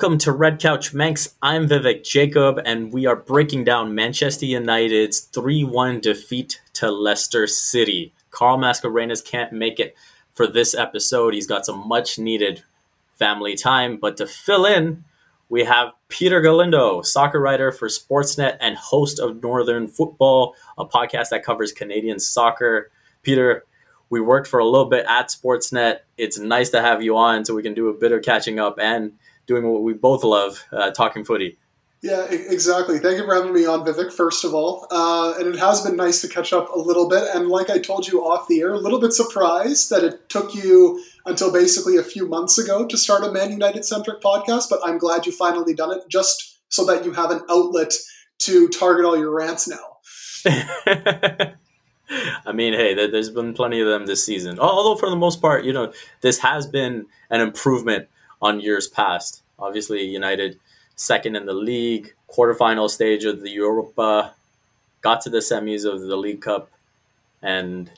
Welcome to Red Couch Manx. I'm Vivek Jacob, and we are breaking down Manchester United's 3 1 defeat to Leicester City. Carl Mascarenas can't make it for this episode. He's got some much needed family time, but to fill in, we have Peter Galindo, soccer writer for Sportsnet and host of Northern Football, a podcast that covers Canadian soccer. Peter, we worked for a little bit at Sportsnet. It's nice to have you on so we can do a bit of catching up and doing what we both love, uh, talking footy. Yeah, exactly. Thank you for having me on, Vivek, first of all. Uh, and it has been nice to catch up a little bit. And like I told you off the air, a little bit surprised that it took you until basically a few months ago to start a Man United centric podcast. But I'm glad you finally done it just so that you have an outlet to target all your rants now. I mean, hey, there's been plenty of them this season. Although, for the most part, you know, this has been an improvement on years past. Obviously, United second in the league, quarterfinal stage of the Europa, got to the semis of the League Cup, and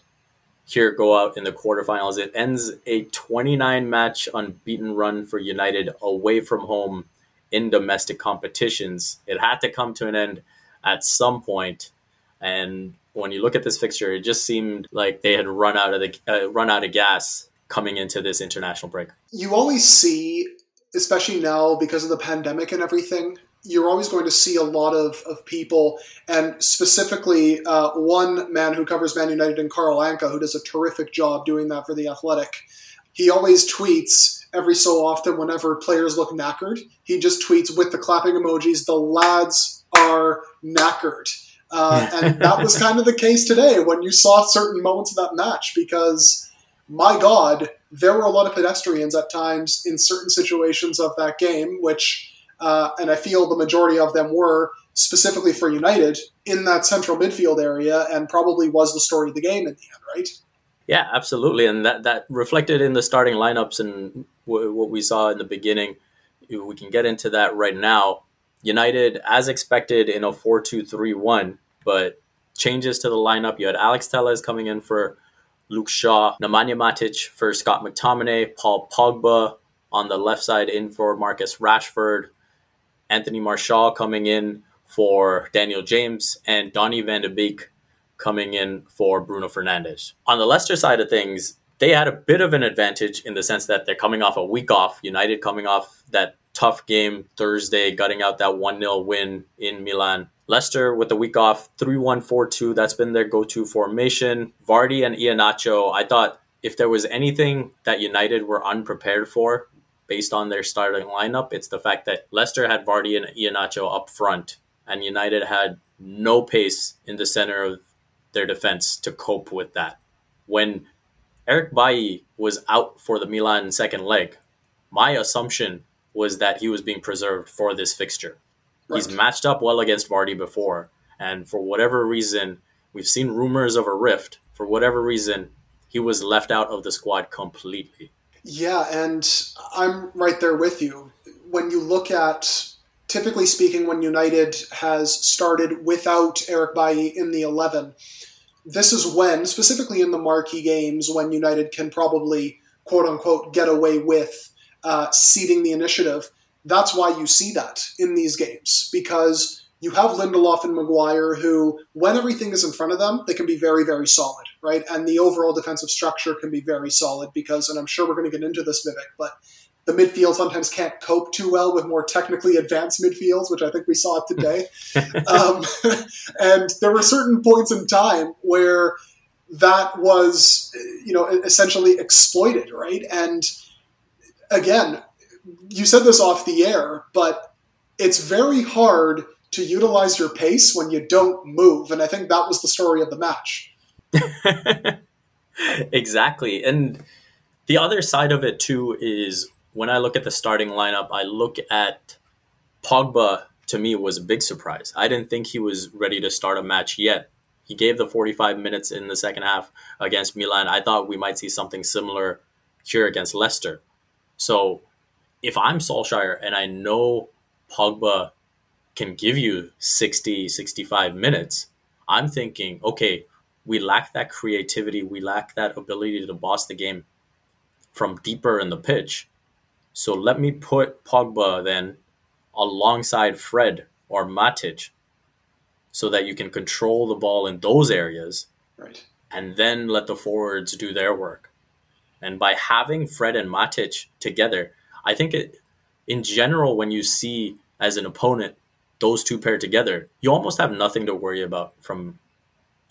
here go out in the quarterfinals. It ends a 29 match unbeaten run for United away from home in domestic competitions. It had to come to an end at some point, and when you look at this fixture, it just seemed like they had run out of the uh, run out of gas coming into this international break. You always see, especially now because of the pandemic and everything, you're always going to see a lot of, of people, and specifically uh, one man who covers Man United and Carl Anka, who does a terrific job doing that for The Athletic. He always tweets every so often whenever players look knackered. He just tweets with the clapping emojis, the lads are knackered uh, and that was kind of the case today when you saw certain moments of that match because, my God, there were a lot of pedestrians at times in certain situations of that game, which, uh, and I feel the majority of them were specifically for United in that central midfield area and probably was the story of the game in the end, right? Yeah, absolutely. And that, that reflected in the starting lineups and w- what we saw in the beginning. We can get into that right now. United, as expected, in a 4 2 3 1, but changes to the lineup. You had Alex Telles coming in for Luke Shaw, Nemanja Matic for Scott McTominay, Paul Pogba on the left side in for Marcus Rashford, Anthony Martial coming in for Daniel James, and Donny van de Beek coming in for Bruno Fernandes. On the Leicester side of things, they had a bit of an advantage in the sense that they're coming off a week off. United coming off that tough game Thursday, gutting out that 1 0 win in Milan. Leicester with the week off, 3 1 4 2. That's been their go to formation. Vardy and Iheanacho, I thought if there was anything that United were unprepared for based on their starting lineup, it's the fact that Leicester had Vardy and Iheanacho up front, and United had no pace in the center of their defense to cope with that. When Eric Bailly was out for the Milan second leg, my assumption was that he was being preserved for this fixture. Right. He's matched up well against Vardy before, and for whatever reason, we've seen rumors of a rift. For whatever reason, he was left out of the squad completely. Yeah, and I'm right there with you. When you look at, typically speaking, when United has started without Eric Bailly in the 11, this is when, specifically in the marquee games, when United can probably, quote unquote, get away with uh, ceding the initiative that's why you see that in these games because you have Lindelof and Maguire who, when everything is in front of them, they can be very, very solid, right? And the overall defensive structure can be very solid because, and I'm sure we're going to get into this, Vivek, but the midfield sometimes can't cope too well with more technically advanced midfields, which I think we saw today. um, and there were certain points in time where that was, you know, essentially exploited, right? And again, Mm-hmm. you said this off the air, but it's very hard to utilize your pace when you don't move. And I think that was the story of the match. exactly. And the other side of it, too, is when I look at the starting lineup, I look at Pogba, to me, was a big surprise. I didn't think he was ready to start a match yet. He gave the 45 minutes in the second half against Milan. I thought we might see something similar here against Leicester. So if I'm Solskjaer and I know Pogba can give you 60, 65 minutes, I'm thinking, okay, we lack that creativity. We lack that ability to boss the game from deeper in the pitch. So let me put Pogba then alongside Fred or Matic so that you can control the ball in those areas. Right. And then let the forwards do their work. And by having Fred and Matic together, I think it, in general, when you see as an opponent those two paired together, you almost have nothing to worry about from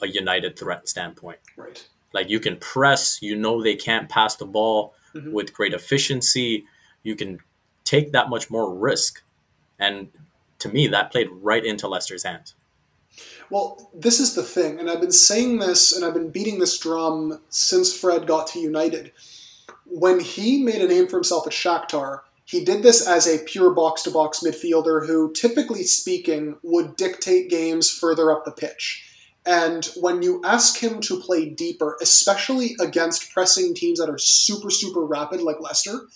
a united threat standpoint. Right. Like you can press, you know they can't pass the ball Mhm. with great efficiency. You can take that much more risk. And to me, that played right into Leicester's hands. Well, this is the thing, and I've been saying this and I've been beating this drum since Fred got to United. When he made a name for himself at Shakhtar, he did this as a pure box to box midfielder who, typically speaking, would dictate games further up the pitch. And when you ask him to play deeper, especially against pressing teams that are super, super rapid like Leicester,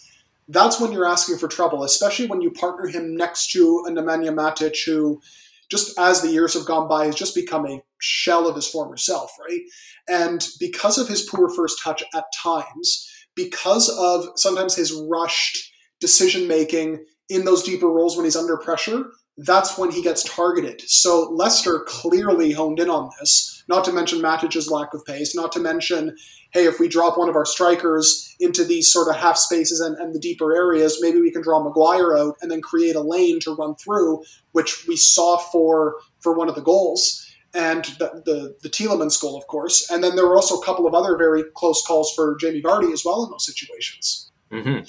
that's when you're asking for trouble, especially when you partner him next to a Nemanja Matic who just as the years have gone by, has just become a shell of his former self, right? And because of his poor first touch at times, because of sometimes his rushed decision making in those deeper roles when he's under pressure, that's when he gets targeted. So Leicester clearly honed in on this, not to mention Matic's lack of pace, not to mention, hey, if we drop one of our strikers into these sort of half spaces and, and the deeper areas, maybe we can draw Maguire out and then create a lane to run through, which we saw for for one of the goals. And the, the, the Tielemans goal, of course. And then there were also a couple of other very close calls for Jamie Vardy as well in those situations. hmm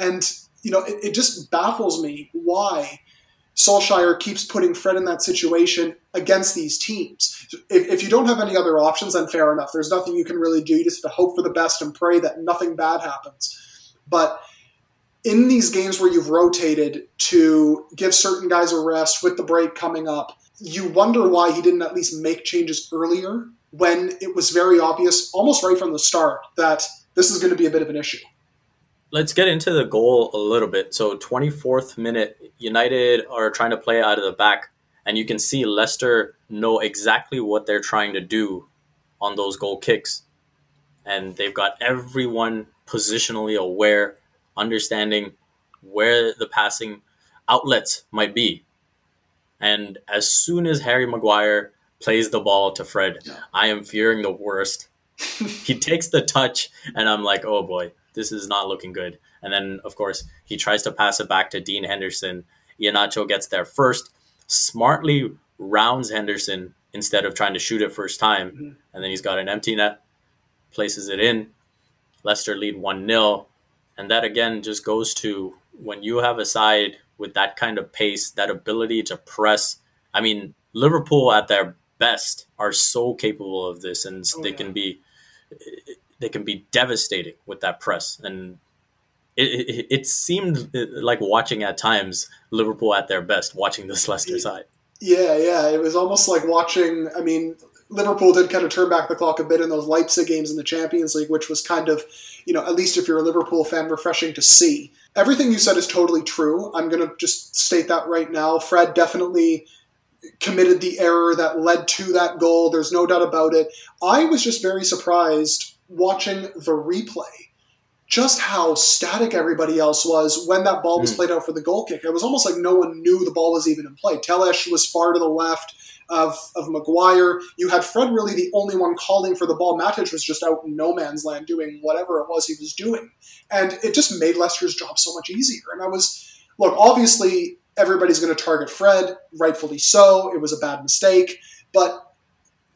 And, you know, it, it just baffles me why Solskjaer keeps putting Fred in that situation against these teams. If, if you don't have any other options, then fair enough. There's nothing you can really do. You just have to hope for the best and pray that nothing bad happens. But in these games where you've rotated to give certain guys a rest with the break coming up, you wonder why he didn't at least make changes earlier when it was very obvious, almost right from the start, that this is going to be a bit of an issue. Let's get into the goal a little bit. So, 24th minute, United are trying to play out of the back, and you can see Leicester know exactly what they're trying to do on those goal kicks. And they've got everyone positionally aware, understanding where the passing outlets might be. And as soon as Harry Maguire plays the ball to Fred, Yeah. I am fearing the worst. he takes the touch, and I'm like, oh boy, this is not looking good. And then, of course, he tries to pass it back to Dean Henderson. Iheanacho gets there first, smartly rounds Henderson instead of trying to shoot it first time. Mhm. And then he's got an empty net, places it in. Leicester lead 1 0. And that again just goes to when you have a side with that kind of pace, that ability to press. I mean, Liverpool at their best are so capable of this, and Oh, they yeah. can be they can be devastating with that press. And it, it, it seemed uh, like watching at times Liverpool at their best, watching this Leicester side. Yeah, yeah. It was almost like watching. I mean, Liverpool did kind of turn back the clock a bit in those Leipzig games in the Champions League, which was kind of, you know, at least if you're a Liverpool fan, refreshing to see. Everything you said is totally true. I'm going to just state that right now. Fred definitely committed the error that led to that goal. There's no doubt about it. I was just very surprised watching the replay just how static everybody else was when that ball was Mm. played out for the goal kick. It was almost like no one knew the ball was even in play. Telles was far to the left of, of Maguire. You had Fred really the only one calling for the ball. Matic was just out in no man's land doing whatever it was he was doing. And it just made Leicester's job so much easier. And I was, look, obviously everybody's going to target Fred, rightfully so. It was a bad mistake. But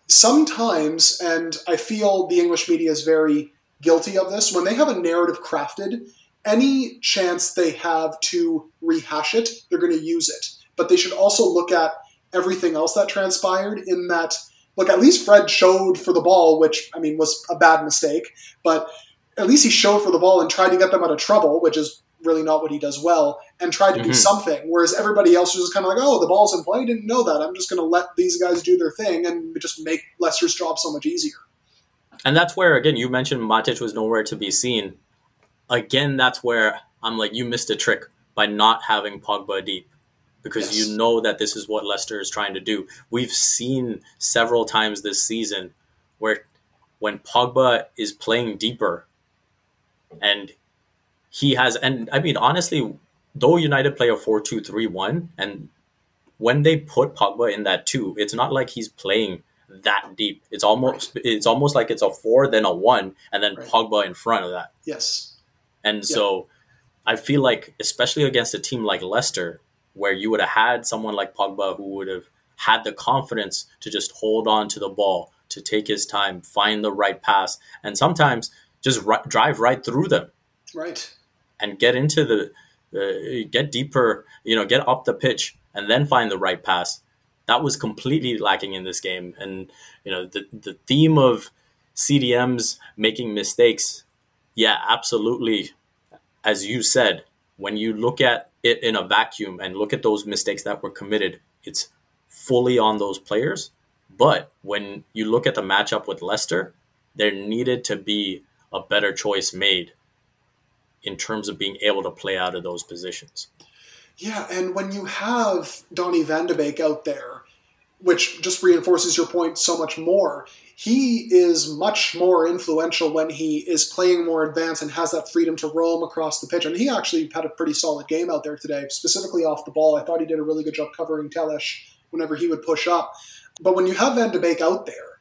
sometimes, and I feel the English media is very guilty of this, when they have a narrative crafted, any chance they have to rehash it, they're going to use it. But they should also look at everything else that transpired in that look at least Fred showed for the ball, which I mean was a bad mistake, but at least he showed for the ball and tried to get them out of trouble, which is really not what he does well, and tried to do Mhm. something. Whereas everybody else was just kind of like, oh, the ball's in play. I didn't know that. I'm just going to let these guys do their thing and just make Leicester's job so much easier. And that's where, again, you mentioned Matic was nowhere to be seen. Again, that's where I'm like, you missed a trick by not having Pogba deep because Yes. you know that this is what Leicester is trying to do. We've seen several times this season where when Pogba is playing deeper and he has, and I mean, honestly, though United play a 4 2 3 1, and when they put Pogba in that two, it's not like he's playing that deep. It's almost right. it's almost like it's a four, then a one, and then right. Pogba in front of that. Yes. And yeah. so I feel like, especially against a team like Leicester, where you would have had someone like Pogba who would have had the confidence to just hold on to the ball, to take his time, find the right pass, and sometimes just drive right through them. Right. And get into the, uh, get deeper, you know, get up the pitch and then find the right pass. That was completely lacking in this game. And, you know, the, the theme of CDMs making mistakes, yeah, absolutely. As you said, when you look at it in a vacuum and look at those mistakes that were committed, it's fully on those players. But when you look at the matchup with Leicester, there needed to be a better choice made in terms of being able to play out of those positions. Yeah, and when you have Donny van de Beek out there, which just reinforces your point so much more, he is much more influential when he is playing more advanced and has that freedom to roam across the pitch. And he actually had a pretty solid game out there today, specifically off the ball. I thought he did a really good job covering Telles whenever he would push up. But when you have Van de Beek out there,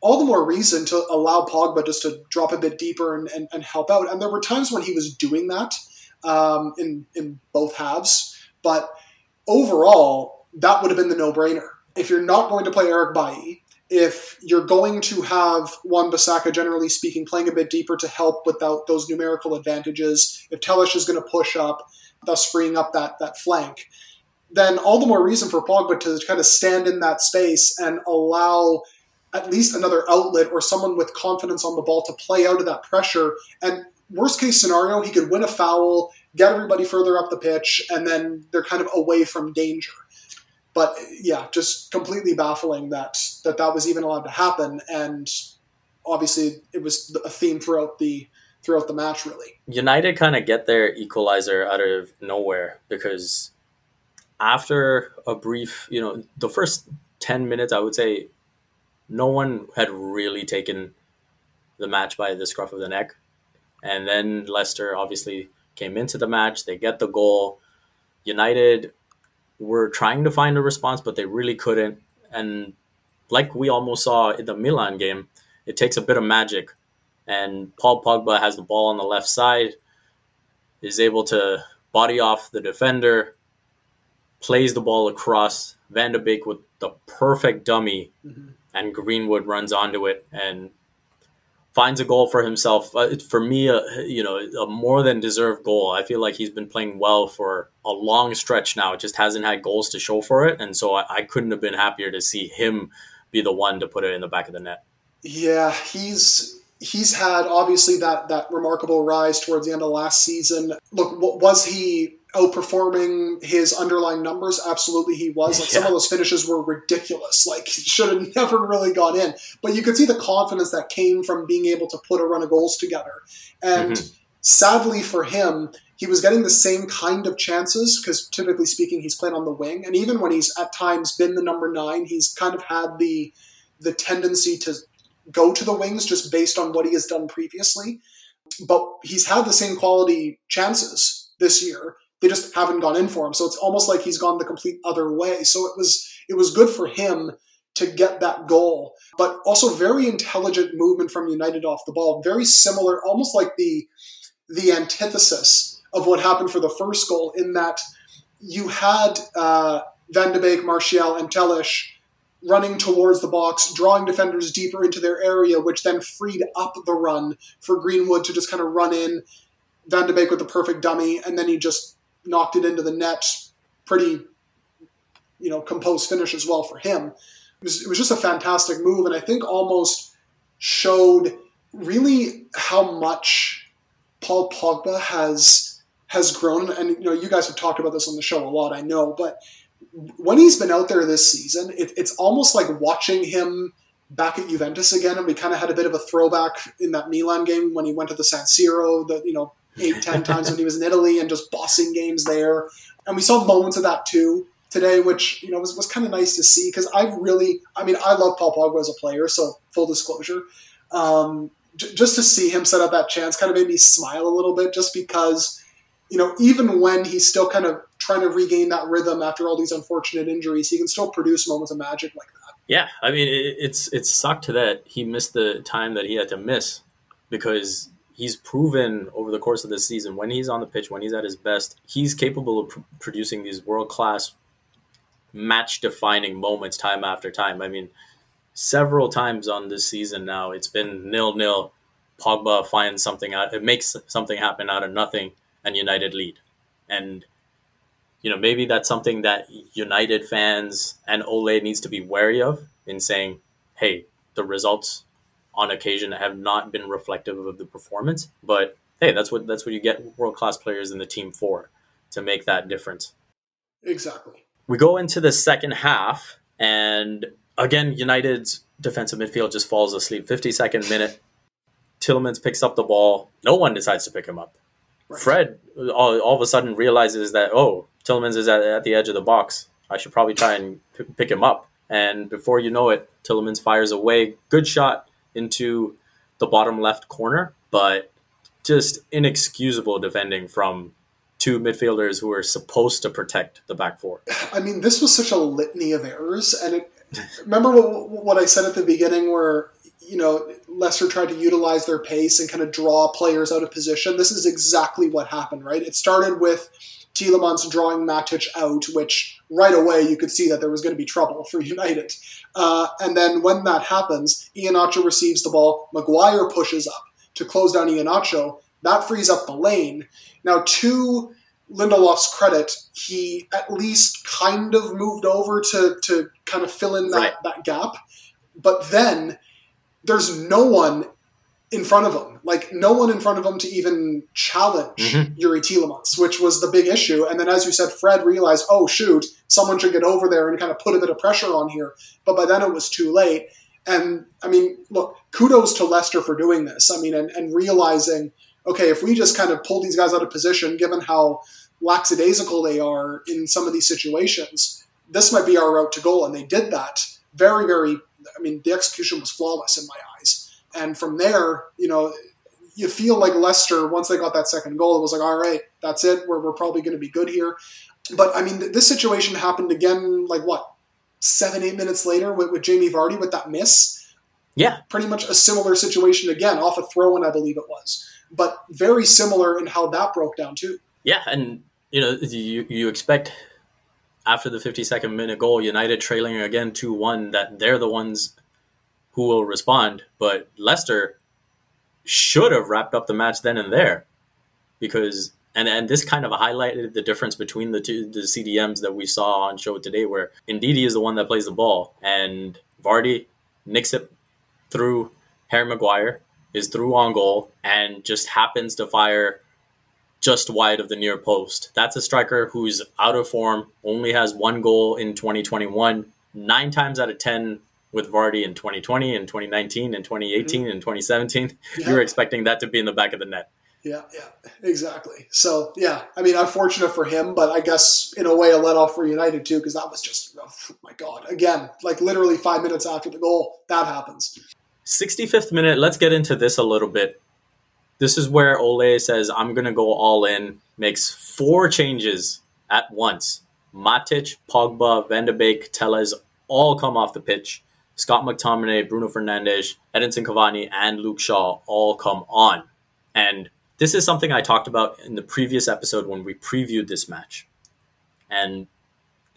all the more reason to allow Pogba just to drop a bit deeper and, and, and help out. And there were times when he was doing that um, in, in both halves. But overall, that would have been the no brainer. If you're not going to play Eric Bailly, if you're going to have Wan-Bissaka, generally speaking, playing a bit deeper to help without those numerical advantages, if Telles is going to push up, thus freeing up that, that flank, then all the more reason for Pogba to kind of stand in that space and allow at least another outlet or someone with confidence on the ball to play out of that pressure. And worst case scenario, he could win a foul, get everybody further up the pitch, and then they're kind of away from danger. But yeah, just completely baffling that that that was even allowed to happen, and obviously it was a theme throughout the throughout the match. Really, United kind of get their equalizer out of nowhere because after a brief, you know, the first ten minutes, I would say no one had really taken the match by the scruff of the neck. And then Leicester obviously came into the match. They get the goal. United were trying to find a response, but they really couldn't. And like we almost saw in the Milan game, it takes a bit of magic. And Paul Pogba has the ball on the left side, is able to body off the defender, plays the ball across Van de Beek with the perfect dummy mm-hmm and Greenwood runs onto it and finds a goal for himself. Uh, for me, uh, you know, a more than deserved goal. I feel like he's been playing well for a long stretch now. It just hasn't had goals to show for it, and so I, I couldn't have been happier to see him be the one to put it in the back of the net. Yeah, he's he's had obviously that that remarkable rise towards the end of last season. Look, was he outperforming his underlying numbers? Absolutely, he was. Like yeah. some of those finishes were ridiculous. Like he should have never really gone in. But you could see the confidence that came from being able to put a run of goals together. And mm-hmm. sadly for him, he was getting the same kind of chances because typically speaking, he's played on the wing. And even when he's at times been the number nine, he's kind of had the the tendency to go to the wings just based on what he has done previously. But he's had the same quality chances this year they just haven't gone in for him. So it's almost like he's gone the complete other way. So it was it was good for him to get that goal, but also very intelligent movement from United off the ball. Very similar, almost like the the antithesis of what happened for the first goal. In that you had uh, Van de Beek, Martial, and Telles running towards the box, drawing defenders deeper into their area, which then freed up the run for Greenwood to just kind of run in. Van de Beek with the perfect dummy, and then he just knocked it into the net. Pretty, you know, composed finish as well for him. It was, it was just a fantastic move, and I think almost showed really how much Paul Pogba has has grown. And you know, you guys have talked about this on the show a lot, I know, but when he's been out there this season, it, it's almost like watching him back at Juventus again, and we kind of had a bit of a throwback in that Milan game when he went to the San Siro, the you know eight, ten times when he was in Italy and just bossing games there. And we saw moments of that too today, which you know was, was kind of nice to see because I've really, I mean, I love Paul Pogba as a player, so full disclosure. Um, j- just to see him set up that chance kind of made me smile a little bit, just because, you know, even when he's still kind of trying to regain that rhythm after all these unfortunate injuries, he can still produce moments of magic like that. Yeah, I mean, it, it's it's sucked that he missed the time that he had to miss because he's proven over the course of this season when he's on the pitch, when he's at his best, he's capable of pr- producing these world class, match defining moments time after time. I mean, several times on this season now, it's been nil nil. Pogba finds something out, it makes something happen out of nothing, and United lead. And you know, maybe that's something that United fans and Ole needs to be wary of in saying, hey, the results on occasion have not been reflective of the performance. But hey, that's what that's what you get world class players in the team for to make that difference. Exactly. We go into the second half, and again, United's defensive midfield just falls asleep. 52nd minute, Tielemans picks up the ball. No one decides to pick him up. Right. Fred all, all of a sudden realizes that, oh, Tielemans is at, at the edge of the box. I should probably try and p- pick him up. And before you know it, Tielemans fires away. Good shot into the bottom left corner, but just inexcusable defending from two midfielders who are supposed to protect the back four. I mean, this was such a litany of errors, and it, remember what, what I said at the beginning, where you know Leicester tried to utilize their pace and kind of draw players out of position. This is exactly what happened, right? It started with Tielemans drawing Matic out, which right away you could see that there was going to be trouble for United. Uh, and then when that happens, Iheanacho receives the ball. Maguire pushes up to close down Iheanacho. That frees up the lane. Now, to Lindelof's credit, he at least kind of moved over to, to kind of fill in that, right. that gap. But then there's no one in front of him. Like no one in front of him to even challenge mm-hmm. Youri Tielemans, which was the big issue. And then, as you said, Fred realized, oh shoot, someone should get over there and kind of put a bit of pressure on here. But by then it was too late. And I mean, look, kudos to Leicester for doing this. I mean, and, and realizing, okay, if we just kind of pull these guys out of position, given how lackadaisical they are in some of these situations, this might be our route to goal. And they did that very, very. I mean, the execution was flawless in my eyes. And from there, you know, you feel like Leicester, once they got that second goal, it was like, all right, that's it. We're, we're probably going to be good here. But I mean, this situation happened again, like what, seven, eight minutes later with, with Jamie Vardy with that miss? Yeah. Pretty much a similar situation again, off a throw in, I believe it was. But very similar in how that broke down, too. Yeah. And, you know, you, you expect after the 52nd minute goal, United trailing again 2 1, that they're the ones who will respond. But Leicester should have wrapped up the match then and there because and and this kind of highlighted the difference between the two the CDMs that we saw on show today where Ndidi is the one that plays the ball and Vardy nicks it through Harry Maguire is through on goal and just happens to fire just wide of the near post. That's a striker who's out of form, only has one goal in 2021. Nine times out of 10, with Vardy in 2020 and 2019 and 2018 mm-hmm. and 2017, yeah. you were expecting that to be in the back of the net. Yeah, yeah, exactly. So, yeah, I mean, unfortunate for him, but I guess in a way a let off for United too, because that was just, oh my God. Again, like literally five minutes after the goal, that happens. 65th minute, let's get into this a little bit. This is where Ole says, I'm going to go all in, makes four changes at once. Matic, Pogba, Van de Beek, Telles all come off the pitch. Scott McTominay, Bruno Fernandes, Edinson Cavani, and Luke Shaw all come on. And this is something I talked about in the previous episode when we previewed this match. And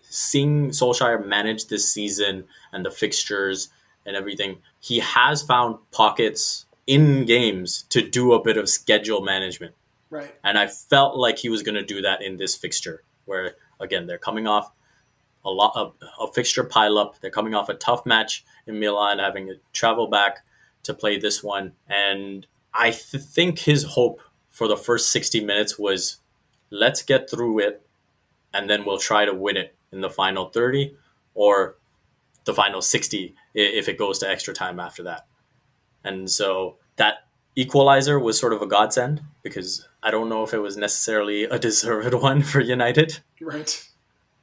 seeing Solskjaer manage this season and the fixtures and everything, he has found pockets in games to do a bit of schedule management. Right. And I felt like he was going to do that in this fixture, where again they're coming off a lot of a fixture pileup. They're coming off a tough match in Milan, having to travel back to play this one. And I th- think his hope for the first 60 minutes was let's get through it and then we'll try to win it in the final 30 or the final 60 if it goes to extra time after that. And so that equalizer was sort of a godsend because I don't know if it was necessarily a deserved one for United. Right.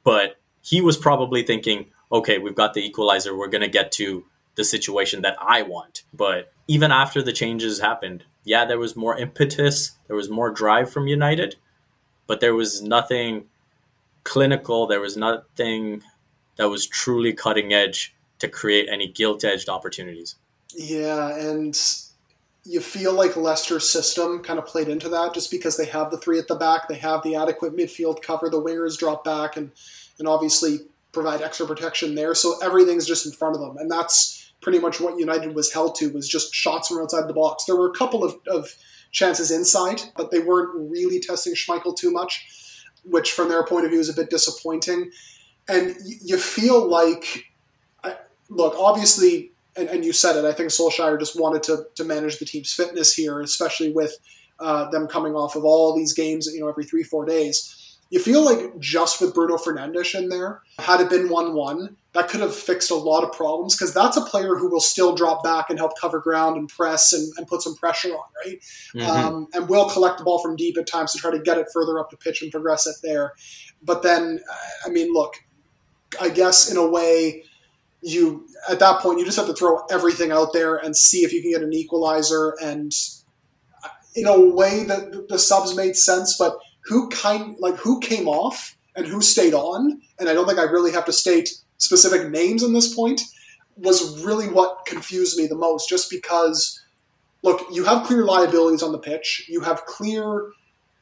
But he was probably thinking, okay, we've got the equalizer. We're going to get to the situation that I want. But even after the changes happened, yeah, there was more impetus, there was more drive from United, but there was nothing clinical, there was nothing that was truly cutting edge to create any gilt edged opportunities. Yeah, and you feel like Leicester's system kind of played into that just because they have the three at the back, they have the adequate midfield cover, the wingers drop back and and obviously provide extra protection there. So everything's just in front of them. And that's pretty much what United was held to was just shots from outside the box. There were a couple of, of chances inside, but they weren't really testing Schmeichel too much, which from their point of view is a bit disappointing. And you feel like, look, obviously, and, and you said it, I think Solskjaer just wanted to, to manage the team's fitness here, especially with uh, them coming off of all these games, you know, every three, four days you feel like just with Bruno Fernandes in there, had it been 1 1, that could have fixed a lot of problems because that's a player who will still drop back and help cover ground and press and, and put some pressure on, right? Mm-hmm. Um, and will collect the ball from deep at times to try to get it further up the pitch and progress it there. But then, I mean, look, I guess in a way, you at that point you just have to throw everything out there and see if you can get an equalizer. And uh, in a way, that the subs made sense, but who kind like who came off and who stayed on, and I don't think I really have to state specific names in this point, was really what confused me the most. Just because, look, you have clear liabilities on the pitch, you have clear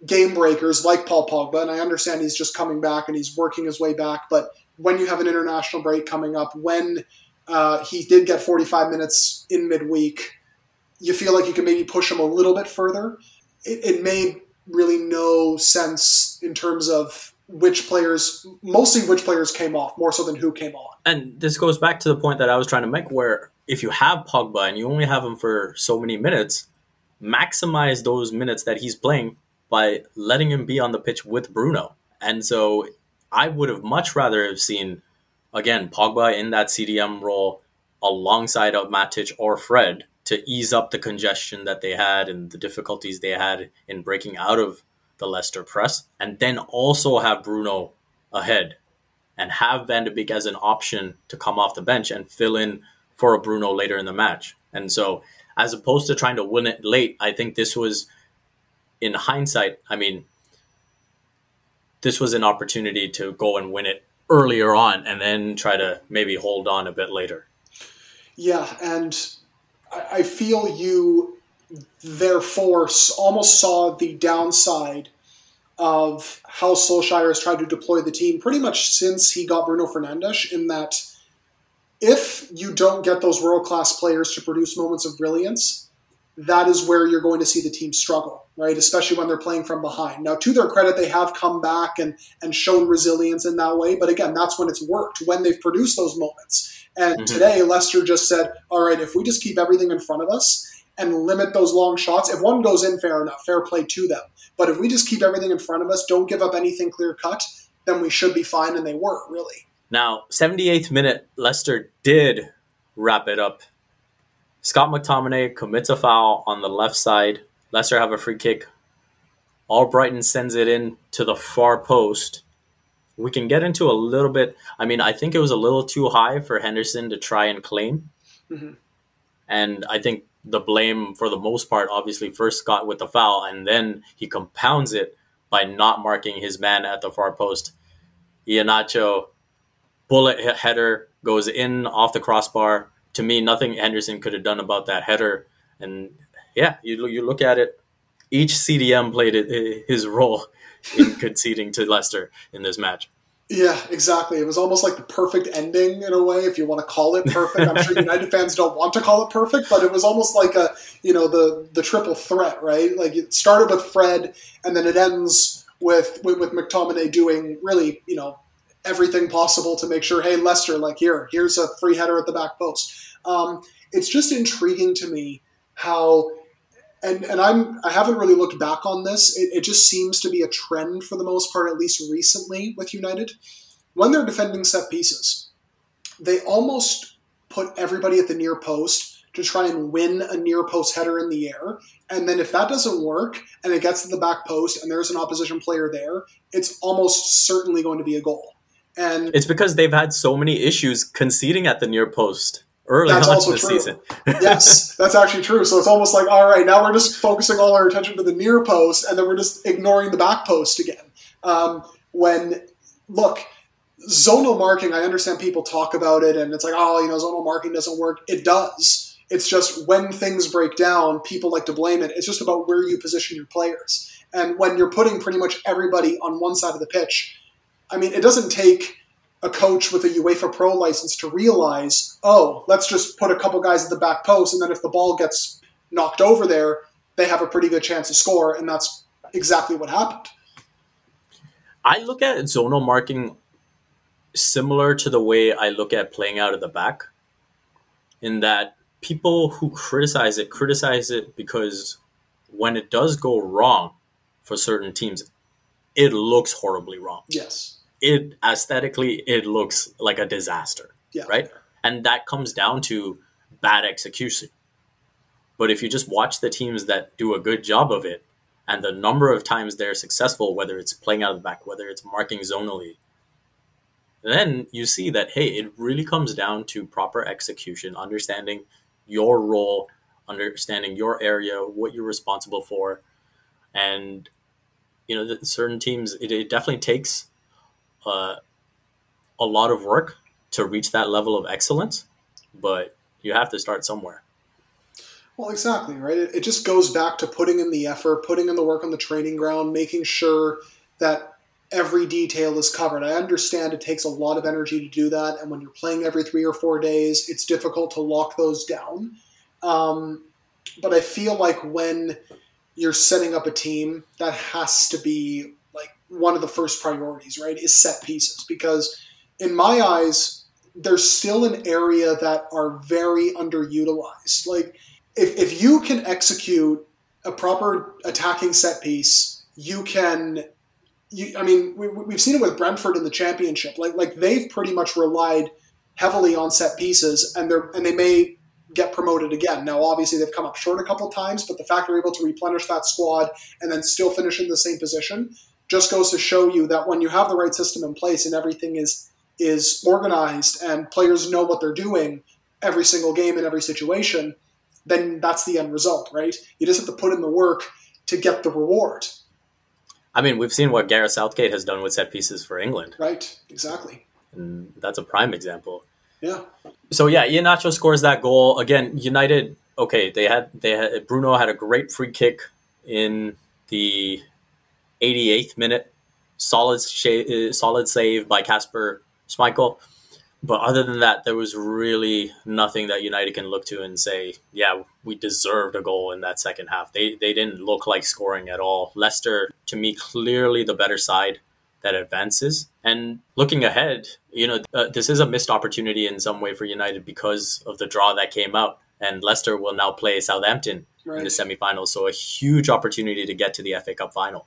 game breakers like Paul Pogba, and I understand he's just coming back and he's working his way back, but when you have an international break coming up, when uh, he did get 45 minutes in midweek, you feel like you can maybe push him a little bit further. It, it made really no sense in terms of which players, mostly which players came off, more so than who came on. And this goes back to the point that I was trying to make, where if you have Pogba and you only have him for so many minutes, maximize those minutes that he's playing by letting him be on the pitch with Bruno. And so I would have much rather have seen, again, Pogba in that CDM role alongside of Matic or Fred to ease up the congestion that they had and the difficulties they had in breaking out of the Leicester press, and then also have Bruno ahead and have Van de Beek as an option to come off the bench and fill in for a Bruno later in the match. And so, as opposed to trying to win it late, I think this was, in hindsight, I mean, this was an opportunity to go and win it earlier on and then try to maybe hold on a bit later. Yeah, and I feel you therefore almost saw the downside of how Solskjaer has tried to deploy the team pretty much since he got Bruno Fernandes, in that if you don't get those world class players to produce moments of brilliance, that is where you're going to see the team struggle, right? Especially when they're playing from behind. Now, to their credit, they have come back and, and shown resilience in that way, but again, that's when it's worked, when they've produced those moments. And mm-hmm. today, Leicester just said, all right, if we just keep everything in front of us and limit those long shots, if one goes in, fair enough, fair play to them. But if we just keep everything in front of us, don't give up anything clear cut, then we should be fine. And they were, really. Now, 78th minute, Leicester did wrap it up. Scott McTominay commits a foul on the left side. Leicester have a free kick. Albrighton sends it in to the far post we can get into a little bit. I mean, I think it was a little too high for Henderson to try and claim. Mm-hmm. And I think the blame, for the most part, obviously first got with the foul, and then he compounds it by not marking his man at the far post. Iheanacho, bullet header, goes in off the crossbar. To me, nothing Henderson could have done about that header. And yeah, you, you look at it, each CDM played it, his role in conceding to Leicester in this match. Yeah, exactly. It was almost like the perfect ending in a way, if you want to call it perfect. I'm sure United fans don't want to call it perfect, but it was almost like a you know the the triple threat, right? Like it started with Fred, and then it ends with with, with McTominay doing really you know everything possible to make sure, hey Leicester, like here, here's a free header at the back post. Um, it's just intriguing to me how and and I'm I haven't really looked back on this. It, it, just seems to be a trend for the most part, at least recently with United. When they're defending set pieces, they almost put everybody at the near post to try and win a near post header in the air. And then if that doesn't work and it gets to the back post and there's an opposition player there, it's almost certainly going to be a goal. And it's because they've had so many issues conceding at the near post early That's on also in the true. season. yes, that's actually true. So it's almost like, all right, now we're just focusing all our attention to the near post, and then we're just ignoring the back post again. Um, when look, zonal marking, I understand people talk about it, and it's like, oh, you know, zonal marking doesn't work. It does. It's just when things break down, people like to blame it. It's just about where you position your players. And when you're putting pretty much everybody on one side of the pitch, I mean, it doesn't take a coach with a UEFA Pro license to realize, oh, let's just put a couple guys at the back post, and then if the ball gets knocked over there, they have a pretty good chance to score, and that's exactly what happened. I look at zonal marking similar to the way I look at playing out of the back, in that people who criticize it criticize it because when it does go wrong for certain teams, it looks horribly wrong. Yes. It aesthetically, it looks like a disaster, Yeah. right? And that comes down to bad execution. But if you just watch the teams that do a good job of it, and the number of times they're successful, whether it's playing out of the back, whether it's marking zonally, then you see that hey, it really comes down to proper execution, understanding your role, understanding your area, what you're responsible for, and you know, certain teams it, it definitely takes uh, a lot of work to reach that level of excellence, but you have to start somewhere. Well, exactly, right? It, it just goes back to putting in the effort, putting in the work on the training ground, making sure that every detail is covered. I understand it takes a lot of energy to do that, and when you're playing every three or four days, it's difficult to lock those down. Um, but I feel like when you're setting up a team, that has to be one of the first priorities, right? Is set pieces because in my eyes, there's still an area that are very underutilized. Like if, if you can execute a proper attacking set piece, you can. You, I mean, we, we've seen it with Brentford in the championship. Like, like they've pretty much relied heavily on set pieces, and they're and they may get promoted again. Now, obviously, they've come up short a couple times, but the fact they're able to replenish that squad and then still finish in the same position just goes to show you that when you have the right system in place and everything is is organized and players know what they're doing every single game in every situation, then that's the end result, right? You just have to put in the work to get the reward. I mean, we've seen what Gareth Southgate has done with set pieces for England. Right, exactly. And that's a prime example. Yeah. So yeah, Iheanacho scores that goal again. United, okay, they had they had Bruno had a great free kick in the 88th minute, solid sh- solid save by Kasper Schmeichel. But other than that, there was really nothing that United can look to and say, yeah, we deserved a goal in that second half. They they didn't look like scoring at all. Leicester, to me, clearly the better side that advances. And looking ahead, you know, uh, this is a missed opportunity in some way for United because of the draw that came out. And Leicester will now play Southampton Right. in the semifinals. So a huge opportunity to get to the FA Cup final.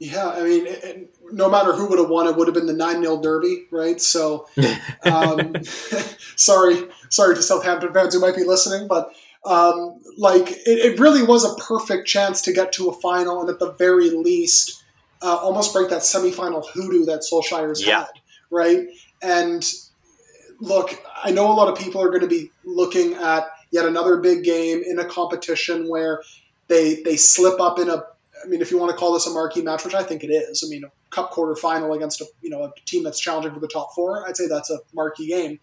Yeah, I mean, it, it- no matter who would have won, it would have been the 9 0 derby, right? So, um, sorry, sorry to Southampton fans who might be listening, but um, like, it, it really was a perfect chance to get to a final and at the very least, uh, almost break that semifinal hoodoo that Solskjaer's Yeah. had, right? And look, I know a lot of people are going to be looking at yet another big game in a competition where they they slip up in a I mean, if you want to call this a marquee match, which I think it is, I mean, a cup quarterfinal against a you know a team that's challenging for the top four, I'd say that's a marquee game.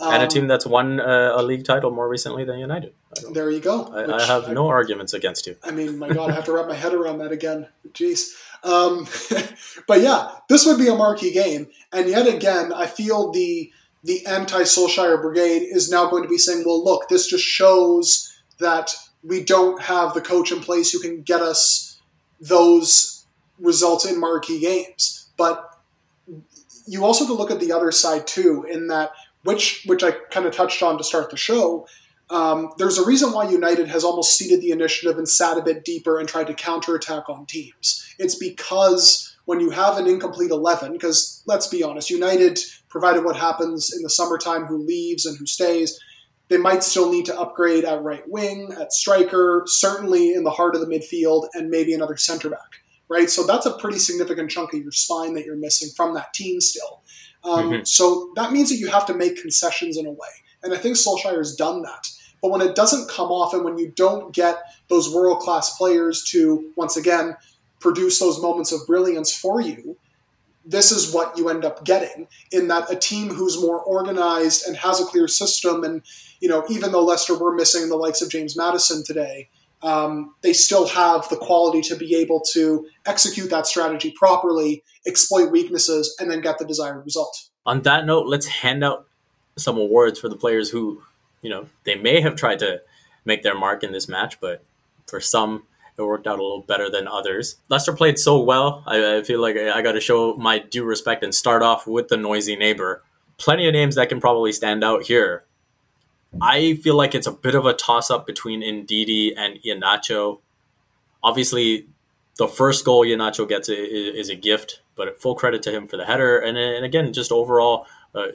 and a Um, team that's won uh, a league title more recently than United. There you go. I, I have no arguments against you. I mean, my God, I have to wrap my head around that again. Jeez. Um, but yeah, this would be a marquee game, and yet again, I feel the the anti Solskjaer brigade is now going to be saying, "Well, look, this just shows that we don't have the coach in place who can get us those results in marquee games." But you also have to look at the other side too, in that which which I kind of touched on to start the show. Um, there's a reason why United has almost ceded the initiative and sat a bit deeper and tried to counterattack on teams. It's because when you have an incomplete 11, because let's be honest, United, provided what happens in the summertime, who leaves and who stays, they might still need to upgrade at right wing, at striker, certainly in the heart of the midfield, and maybe another center back, right? So that's a pretty significant chunk of your spine that you're missing from that team still. Um, Mhm. So that means that you have to make concessions in a way. And I think Solskjaer's done that. But when it doesn't come off and when you don't get those world class players to, once again, produce those moments of brilliance for you, this is what you end up getting in that a team who's more organized and has a clear system and you know even though leicester were missing the likes of james Maddison today um, they still have the quality to be able to execute that strategy properly exploit weaknesses and then get the desired result. On that note let's hand out some awards for the players who you know they may have tried to make their mark in this match but for some it worked out a little better than others. Leicester played so well. I, I feel like I, I got to show my due respect and start off with the noisy neighbor. Plenty of names that can probably stand out here. I feel like it's a bit of a toss up between Ndidi and Iheanacho. Obviously, the first goal Iheanacho gets is, is, a gift, but full credit to him for the header. And, and again, just overall, uh,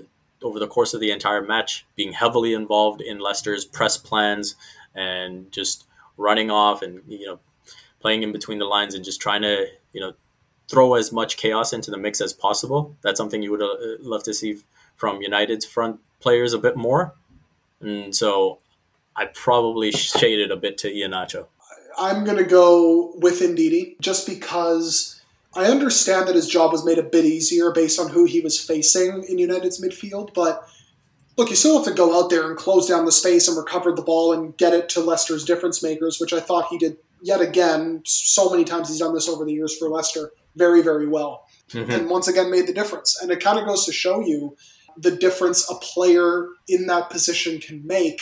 over the course of the entire match, being heavily involved in Leicester's press plans and just running off and you know playing in between the lines and just trying to you know throw as much chaos into the mix as possible. That's something you would uh, love to see from United's front players a bit more. And so I probably shaded a bit to Iheanacho. I'm going to go with Ndidi just because I understand that his job was made a bit easier based on who he was facing in United's midfield, but look, you still have to go out there and close down the space and recover the ball and get it to Leicester's difference makers, which I thought he did yet again, so many times he's done this over the years for Leicester, very, very well. Mm-hmm. And once again made the difference. And it kind of goes to show you the difference a player in that position can make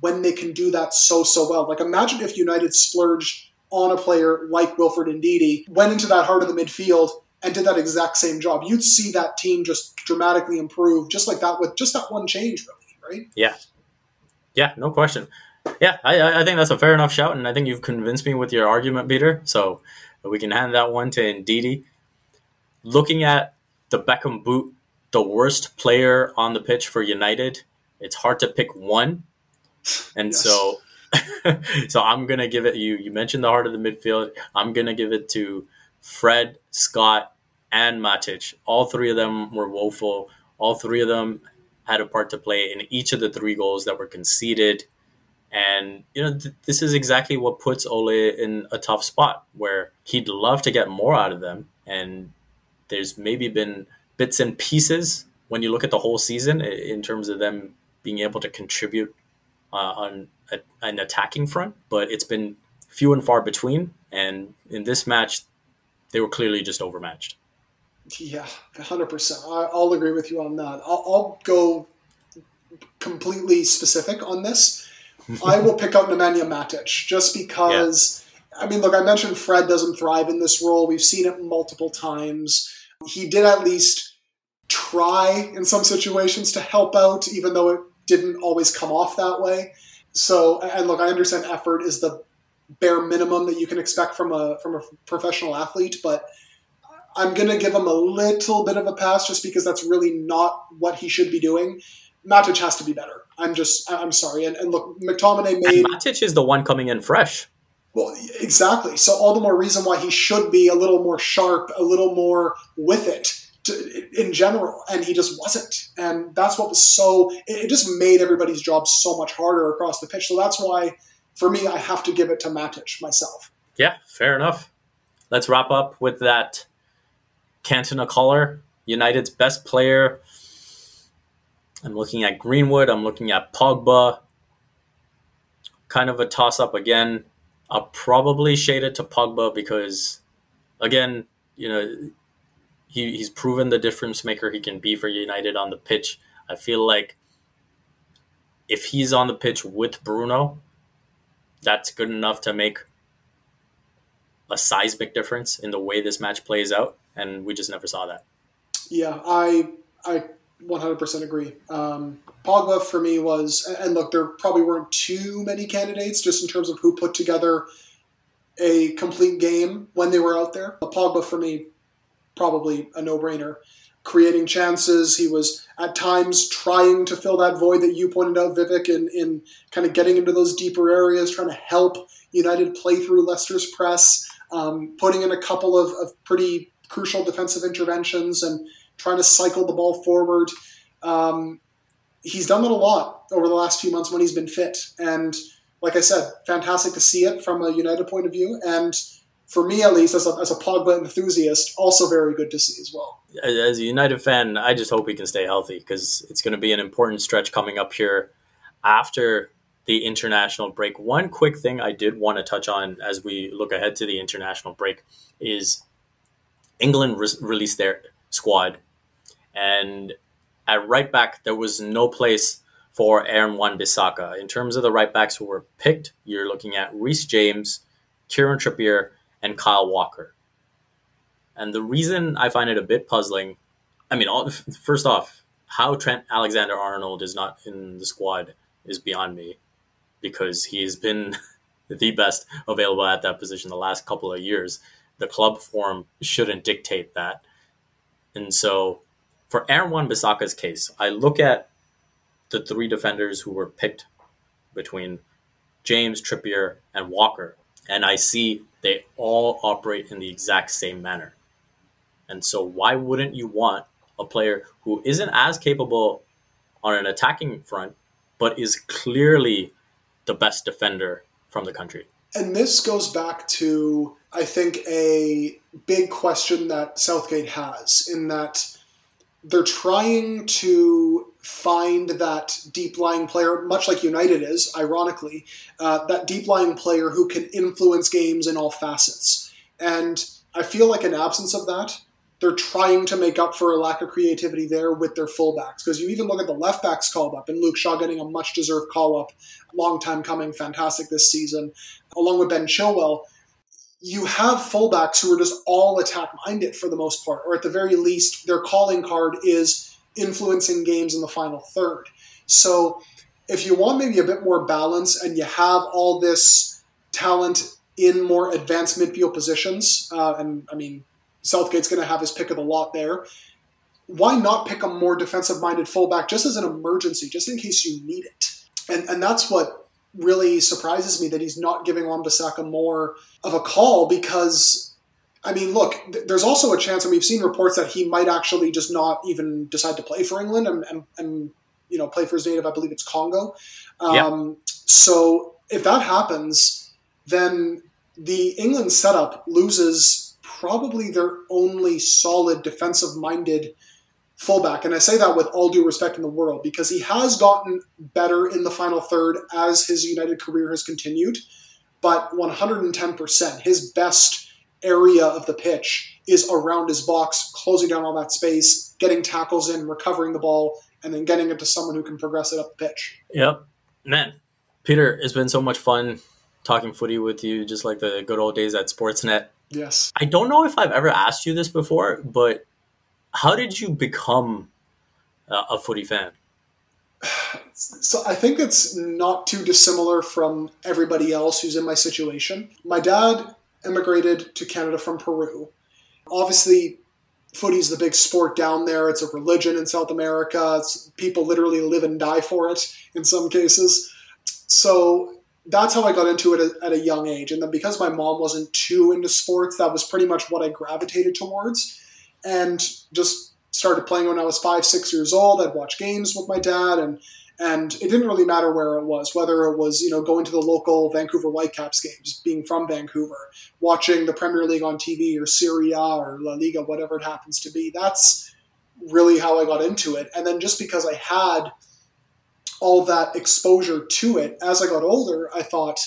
when they can do that so, so well. Like imagine if United splurged on a player like Wilfred Ndidi, went into that heart of the midfield and did that exact same job. You'd see that team just dramatically improve, just like that, with just that one change, really, right? Yeah. Yeah, no question. Yeah, I, I think that's a fair enough shout, and I think you've convinced me with your argument, Peter. So we can hand that one to Ndidi. Looking at the Beckham boot, the worst player on the pitch for United, it's hard to pick one. And yes. so so I'm gonna give it you you mentioned the heart of the midfield. I'm gonna give it to Fred, Scott, and Matic. All three of them were woeful. All three of them had a part to play in each of the three goals that were conceded. And you know, th- this is exactly what puts Ole in a tough spot where he'd love to get more out of them. And there's maybe been bits and pieces when you look at the whole season in terms of them being able to contribute uh, on a, an attacking front, but it's been few and far between. And in this match, they were clearly just overmatched. Yeah, hundred percent. I'll agree with you on that. I'll, I'll go completely specific on this. I will pick out Nemanja Matic just because. Yeah. I mean, look, I mentioned Fred doesn't thrive in this role. We've seen it multiple times. He did at least try in some situations to help out, even though it didn't always come off that way. So, and look, I understand effort is the bare minimum that you can expect from a from a professional athlete, but I'm going to give him a little bit of a pass just because that's really not what he should be doing. Matic has to be better. I'm just, I'm sorry. And, and look, McTominay made. And Matic is the one coming in fresh. Well, exactly. So all the more reason why he should be a little more sharp, a little more with it to, in general, and he just wasn't. And that's what was so. It, it just made everybody's job so much harder across the pitch. So that's why, for me, I have to give it to Matic myself. Yeah, fair enough. Let's wrap up with that Cantona Collar, United's best player I'm looking at Greenwood. I'm looking at Pogba. Kind of a toss up again. I'll probably shade it to Pogba because, again, you know, he, he's proven the difference maker he can be for United on the pitch. I feel like if he's on the pitch with Bruno, that's good enough to make a seismic difference in the way this match plays out, and we just never saw that. Yeah, I I 100% agree. Um, Pogba for me was, and look, there probably weren't too many candidates just in terms of who put together a complete game when they were out there. But Pogba for me, probably a no-brainer. Creating chances, he was at times trying to fill that void that you pointed out, Vivek, in, in kind of getting into those deeper areas, trying to help United play through Leicester's press, um, putting in a couple of, of pretty crucial defensive interventions and trying to cycle the ball forward. Um, he's done that a lot over the last few months when he's been fit. And like I said, fantastic to see it from a United point of view. And for me, at least, as a, as a Pogba enthusiast, also very good to see as well. As a United fan, I just hope he can stay healthy because it's going to be an important stretch coming up here after the international break. One quick thing I did want to touch on as we look ahead to the international break is England re- released their squad, and at right back there was no place for Aaron Wan-Bissaka. In terms of the right backs who were picked, you're looking at Reece James, Kieran Trippier, and Kyle Walker. And the reason I find it a bit puzzling, I mean, all, first off, how Trent Alexander Arnold is not in the squad is beyond me because he's been the best available at that position the last couple of years. The club form shouldn't dictate that. And so for Aaron Wan-Bissaka's case, I look at the three defenders who were picked between James, Trippier, and Walker, and I see they all operate in the exact same manner. And so why wouldn't you want a player who isn't as capable on an attacking front, but is clearly the best defender from the country. And this goes back to, I think, a big question that Southgate has in that they're trying to find that deep lying player, much like United is, ironically, uh, that deep lying player who can influence games in all facets. And I feel like an absence of that they're trying to make up for a lack of creativity there with their fullbacks. Because you even look at the left backs called up, and Luke Shaw getting a much deserved call up, long time coming, fantastic this season, along with Ben Chilwell. You have fullbacks who are just all attack minded for the most part, or at the very least, their calling card is influencing games in the final third. So if you want maybe a bit more balance and you have all this talent in more advanced midfield positions, uh, and I mean, Southgate's going to have his pick of the lot there. Why not pick a more defensive minded fullback just as an emergency, just in case you need it? And, and that's what really surprises me that he's not giving Wan-Bissaka more of a call because, I mean, look, th- there's also a chance, and we've seen reports that he might actually just not even decide to play for England and, and, and you know, play for his native, I believe it's Congo. Um, yeah. So if that happens, then the England setup loses probably their only solid defensive minded fullback. And I say that with all due respect in the world because he has gotten better in the final third as his United career has continued. But 110%, his best area of the pitch is around his box, closing down all that space, getting tackles in, recovering the ball, and then getting it to someone who can progress it up the pitch. Yep. Man, Peter, it's been so much fun talking footy with you, just like the good old days at Sportsnet. Yes. I don't know if I've ever asked you this before, but how did you become a footy fan? So I think it's not too dissimilar from everybody else who's in my situation. My dad immigrated to Canada from Peru. Obviously, footy's the big sport down there. It's a religion in South America. It's, people literally live and die for it in some cases. So that's how I got into it at, a young age. And then because my mom wasn't too into sports, that was pretty much what I gravitated towards. And just started playing when I was five, six years old. I'd watch games with my dad, and and it didn't really matter where it was, whether it was you know going to the local Vancouver Whitecaps games, being from Vancouver, watching the Premier League on TV or Serie A or La Liga, whatever it happens to be. That's really how I got into it. And then just because I had all that exposure to it as I got older, I thought,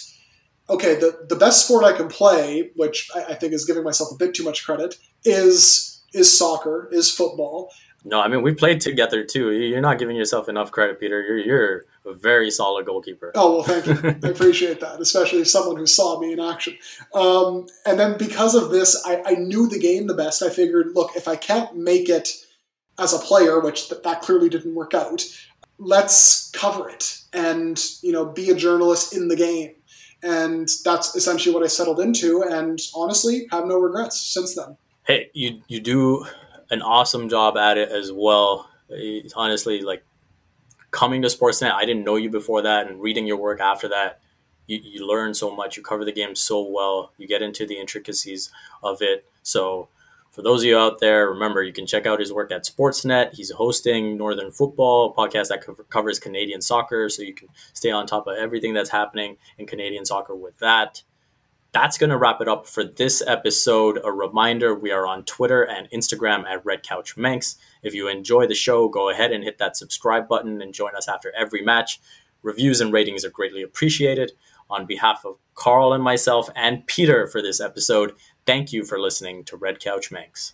okay, the, the best sport I can play, which I, I think is giving myself a bit too much credit, is is soccer, is football. No, I mean we played together too. You're not giving yourself enough credit, Peter. You're you're a very solid goalkeeper. Oh well, thank you. I appreciate that, especially someone who saw me in action. Um, and then because of this, I, I knew the game the best. I figured, look, if I can't make it as a player, which th- that clearly didn't work out, let's cover it and you know be a journalist in the game. And that's essentially what i settled into and honestly have no regrets since then. Hey you you do an awesome job at it as well. Honestly like coming to sportsnet i didn't know you before that and reading your work after that you, you learn so much. You cover the game so well. You get into the intricacies of it. So For those of you out there, remember you can check out his work at Sportsnet. He's hosting Northern Football, a podcast that covers Canadian soccer, so you can stay on top of everything that's happening in Canadian soccer with that. That's going to wrap it up for this episode. A reminder we are on Twitter and Instagram at Red Couch Manx. If you enjoy the show, go ahead and hit that subscribe button and join us after every match. Reviews and ratings are greatly appreciated. On behalf of Carl and myself and Peter for this episode, thank you for listening to Red Couch Manx.